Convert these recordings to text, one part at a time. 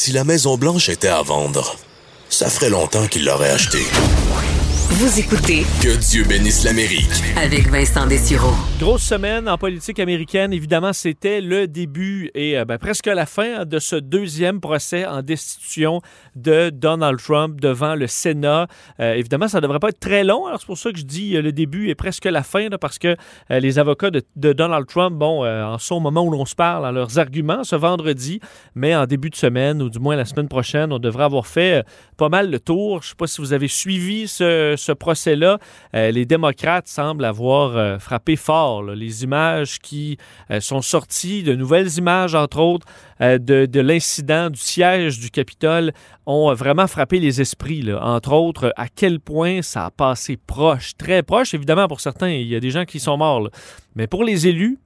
Si la Maison Blanche était à vendre, ça ferait longtemps qu'il l'aurait achetée. Vous écoutez Que Dieu bénisse l'Amérique. avec Vincent Dessureau. Grosse semaine en politique américaine. Évidemment, c'était le début et euh, ben, presque la fin de ce deuxième procès en destitution de Donald Trump devant le Sénat. Euh, évidemment, ça ne devrait pas être très long. Alors, c'est pour ça que je dis euh, le début et presque la fin, là, parce que euh, les avocats de, de Donald Trump, bon, euh, en sont au moment où l'on se parle, à leurs arguments ce vendredi, mais en début de semaine, ou du moins la semaine prochaine, on devrait avoir fait euh, pas mal le tour. Je ne sais pas si vous avez suivi ce, ce procès-là. Euh, les démocrates semblent avoir euh, frappé fort. Les images qui euh, sont sorties, de nouvelles images, entre autres, de, de l'incident du siège du Capitole ont vraiment frappé les esprits. Entre autres, à quel point ça a passé proche, très proche. Évidemment, pour certains, il y a des gens qui sont morts. Mais pour les élus,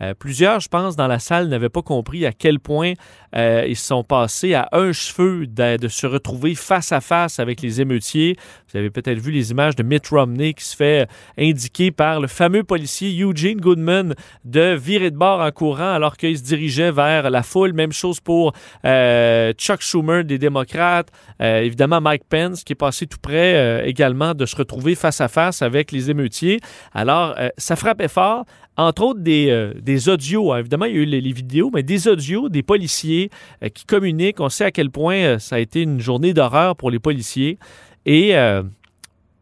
euh, plusieurs, je pense, dans la salle n'avaient pas compris à quel point euh, ils sont passés à un cheveu de, se retrouver face à face avec les émeutiers. Vous avez peut-être vu les images de Mitt Romney qui se fait indiquer par le fameux policier Eugene Goodman de virer de bord en courant alors qu'il se dirigeait vers la foule. Même chose pour euh, Chuck Schumer des démocrates. Euh, évidemment, Mike Pence qui est passé tout près euh, également de se retrouver face à face avec les émeutiers. Alors, euh, ça frappait fort entre autres des, euh, des audios. Évidemment, il y a eu les, vidéos, mais des audios des policiers euh, qui communiquent. On sait à quel point euh, ça a été une journée d'horreur pour les policiers. Et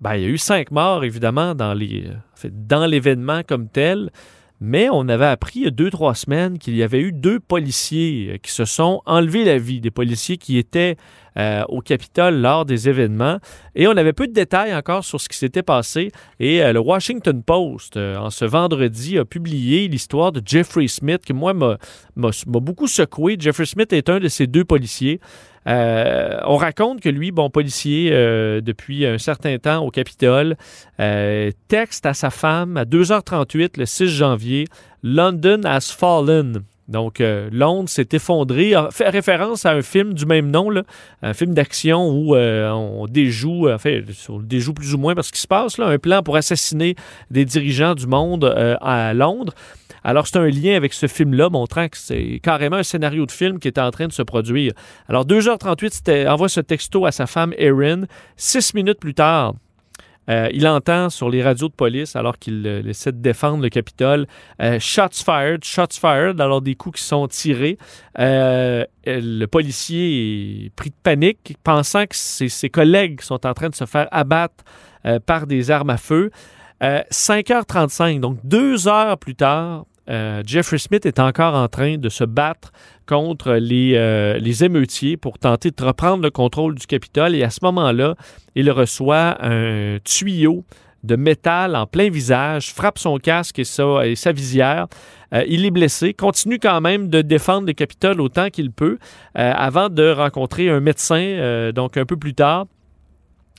ben, il y a eu cinq morts, évidemment, dans les, dans l'événement comme tel. Mais on avait appris il y a deux, trois semaines qu'il y avait eu deux policiers qui se sont enlevés la vie, des policiers qui étaient euh, au Capitole lors des événements. Et on avait peu de détails encore sur ce qui s'était passé. Et euh, le Washington Post, euh, en ce vendredi, a publié l'histoire de Jeffrey Smith, qui, moi, m'a beaucoup secoué. Jeffrey Smith est un de ces deux policiers. On raconte que lui, bon policier depuis un certain temps au Capitole, texte à sa femme à 2h38 le 6 janvier, London has fallen. Donc, euh, Londres s'est effondré. Fait référence à un film du même nom, un film d'action où euh, on déjoue, en fait, on déjoue plus ou moins parce qu'il se passe là, un plan pour assassiner des dirigeants du monde euh, à Londres. Alors, c'est un lien avec ce film-là, montrant que c'est carrément un scénario de film qui est en train de se produire. Alors, 2h38, c'était, envoie ce texto à sa femme Erin. Six minutes plus tard, euh, il entend sur les radios de police, alors qu'il euh, essaie de défendre le Capitole, euh, shots fired, shots fired, alors des coups qui sont tirés. Le policier est pris de panique, pensant que ses, collègues sont en train de se faire abattre par des armes à feu. Euh, 5h35, donc deux heures plus tard, euh, Jeffrey Smith est encore en train de se battre contre les, euh, les émeutiers pour tenter de reprendre le contrôle du Capitole. Et à ce moment-là, il reçoit un tuyau de métal en plein visage, frappe son casque et sa, visière. Euh, il est blessé, continue quand même de défendre le Capitole autant qu'il peut avant de rencontrer un médecin, donc un peu plus tard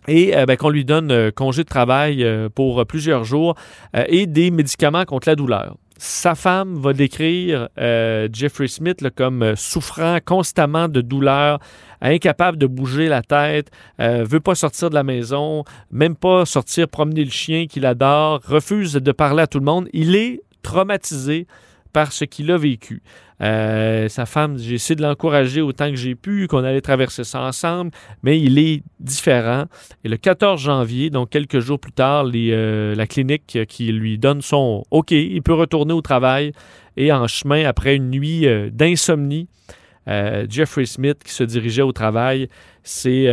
et ben, qu'on lui donne congé de travail pour plusieurs jours et des médicaments contre la douleur. Sa femme va décrire euh, Jeffrey Smith là, comme euh, souffrant constamment de douleur, incapable de bouger la tête, euh, veut pas sortir de la maison, même pas sortir promener le chien qu'il adore, refuse de parler à tout le monde. Il est traumatisé par ce qu'il a vécu. Euh, sa femme, j'ai essayé de l'encourager autant que j'ai pu, qu'on allait traverser ça ensemble, mais il est différent. Et le 14 janvier, donc quelques jours plus tard, euh, la clinique qui lui donne son OK, il peut retourner au travail. Et en chemin, après une nuit euh, d'insomnie, Jeffrey Smith, qui se dirigeait au travail, s'est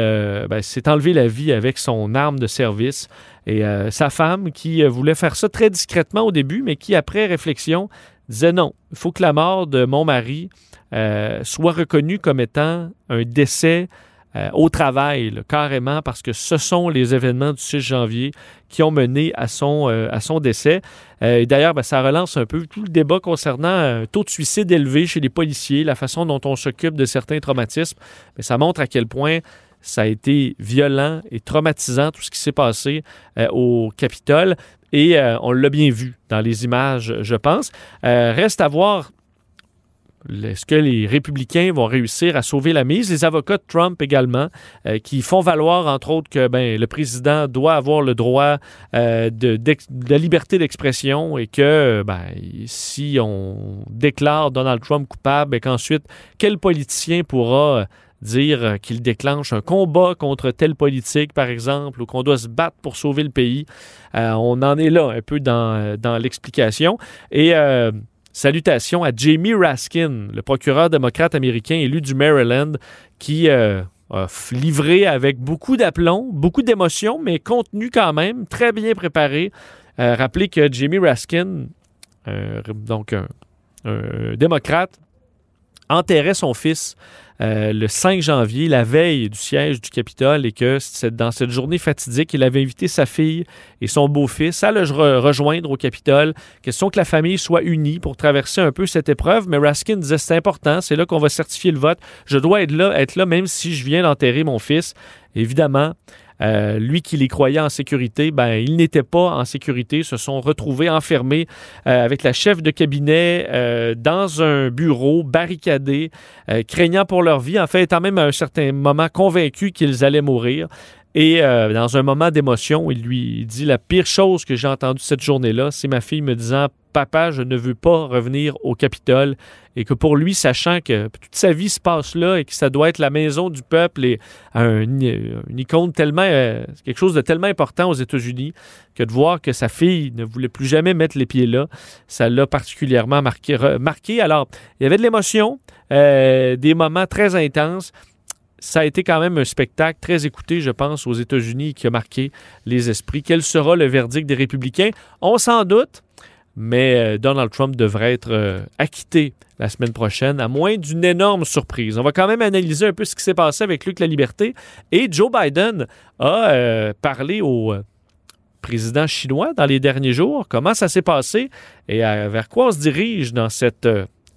ben, s'est enlevé la vie avec son arme de service. Et sa femme, qui voulait faire ça très discrètement au début, mais qui, après réflexion, disait non, il faut que la mort de mon mari euh, soit reconnue comme étant un décès euh, au travail, carrément, parce que ce sont les événements du 6 janvier qui ont mené à son, euh, à son décès. D'ailleurs, ben, ça relance un peu tout le débat concernant un taux de suicide élevé chez les policiers, la façon dont on s'occupe de certains traumatismes. Mais ça montre à quel point ça a été violent et traumatisant, tout ce qui s'est passé au Capitole. Et euh, on l'a bien vu dans les images, je pense. Euh, reste à voir est-ce que les républicains vont réussir à sauver la mise? Les avocats de Trump également, euh, qui font valoir, entre autres, que ben, le président doit avoir le droit de, la liberté d'expression et que ben, si on déclare Donald Trump coupable et qu'ensuite, quel politicien pourra dire qu'il déclenche un combat contre telle politique, par exemple, ou qu'on doit se battre pour sauver le pays. on en est là un peu dans, dans l'explication. Et salutations à Jamie Raskin, le procureur démocrate américain élu du Maryland, qui livré avec beaucoup d'aplomb, beaucoup d'émotion, mais contenu quand même, très bien préparé. Euh, rappelez que Jimmy Raskin, euh, donc un, démocrate, enterrait son fils euh, le 5 janvier, la veille du siège du Capitole, et que dans cette journée fatidique, il avait invité sa fille et son beau-fils à le rejoindre au Capitole. Question que la famille soit unie pour traverser un peu cette épreuve. Mais Raskin disait c'est important, c'est là qu'on va certifier le vote. Je dois être là, être là même si je viens d'enterrer mon fils. Évidemment, euh, lui qui les croyait en sécurité, ben, ils n'étaient pas en sécurité, se sont retrouvés enfermés euh, avec la chef de cabinet euh, dans un bureau barricadé, craignant pour leur vie, en fait, étant même à un certain moment convaincus qu'ils allaient mourir. Et dans un moment d'émotion, il lui dit la pire chose que j'ai entendue cette journée-là, c'est ma fille me disant Papa, je ne veux pas revenir au Capitole et que pour lui, sachant que toute sa vie se passe là et que ça doit être la maison du peuple et un, une icône tellement, euh, quelque chose de tellement important aux États-Unis, que de voir que sa fille ne voulait plus jamais mettre les pieds là, ça l'a particulièrement marqué. Alors, il y avait de l'émotion, euh, des moments très intenses ça a été quand même un spectacle très écouté, je pense, aux États-Unis qui a marqué les esprits. Quel sera le verdict des républicains? On s'en doute mais euh, Donald Trump devrait être euh, acquitté la semaine prochaine, à moins d'une énorme surprise. On va quand même analyser un peu ce qui s'est passé avec Luc La Liberté. Et Joe Biden a euh, parlé au président chinois dans les derniers jours. Comment ça s'est passé et vers quoi on se dirige dans cette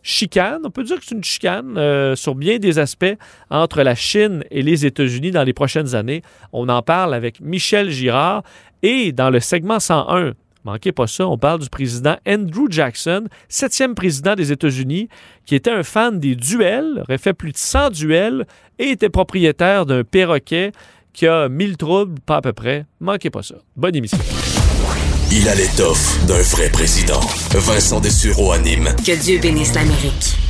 chicane. On peut dire que c'est une chicane sur bien des aspects entre la Chine et les États-Unis dans les prochaines années. On en parle avec Michel Girard. Et dans le segment 101 Manquez pas ça, on parle du président Andrew Jackson, septième président des États-Unis, qui était un fan des duels, aurait fait plus de 100 duels et était propriétaire d'un perroquet qui a mille troubles, pas à peu près. Manquez pas ça. Bonne émission. Il a l'étoffe d'un vrai président. Vincent Dessureau anime. Que Dieu bénisse l'Amérique.